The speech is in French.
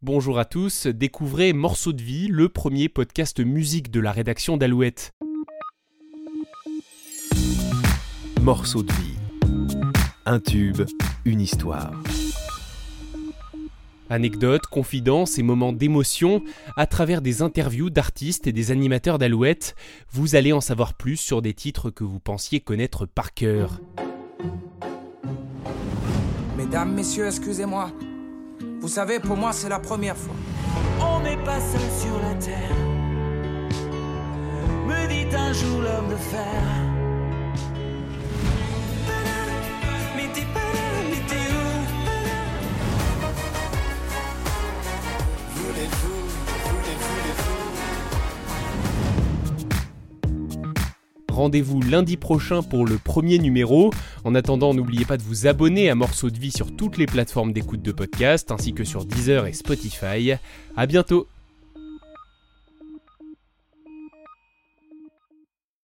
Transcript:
Bonjour à tous, découvrez Morceau de vie, le premier podcast musique de la rédaction d'Alouette. Morceau de vie. Un tube, une histoire. Anecdotes, confidences et moments d'émotion, à travers des interviews d'artistes et des animateurs d'Alouette, vous allez en savoir plus sur des titres que vous pensiez connaître par cœur. Mesdames, messieurs, excusez-moi. Vous savez, pour moi, c'est la première fois. On n'est pas seul sur la terre. Me dit un jour l'homme de fer. Rendez-vous lundi prochain pour le premier numéro. En attendant, n'oubliez pas de vous abonner à Morceau de vie sur toutes les plateformes d'écoute de podcast, ainsi que sur Deezer et Spotify. À bientôt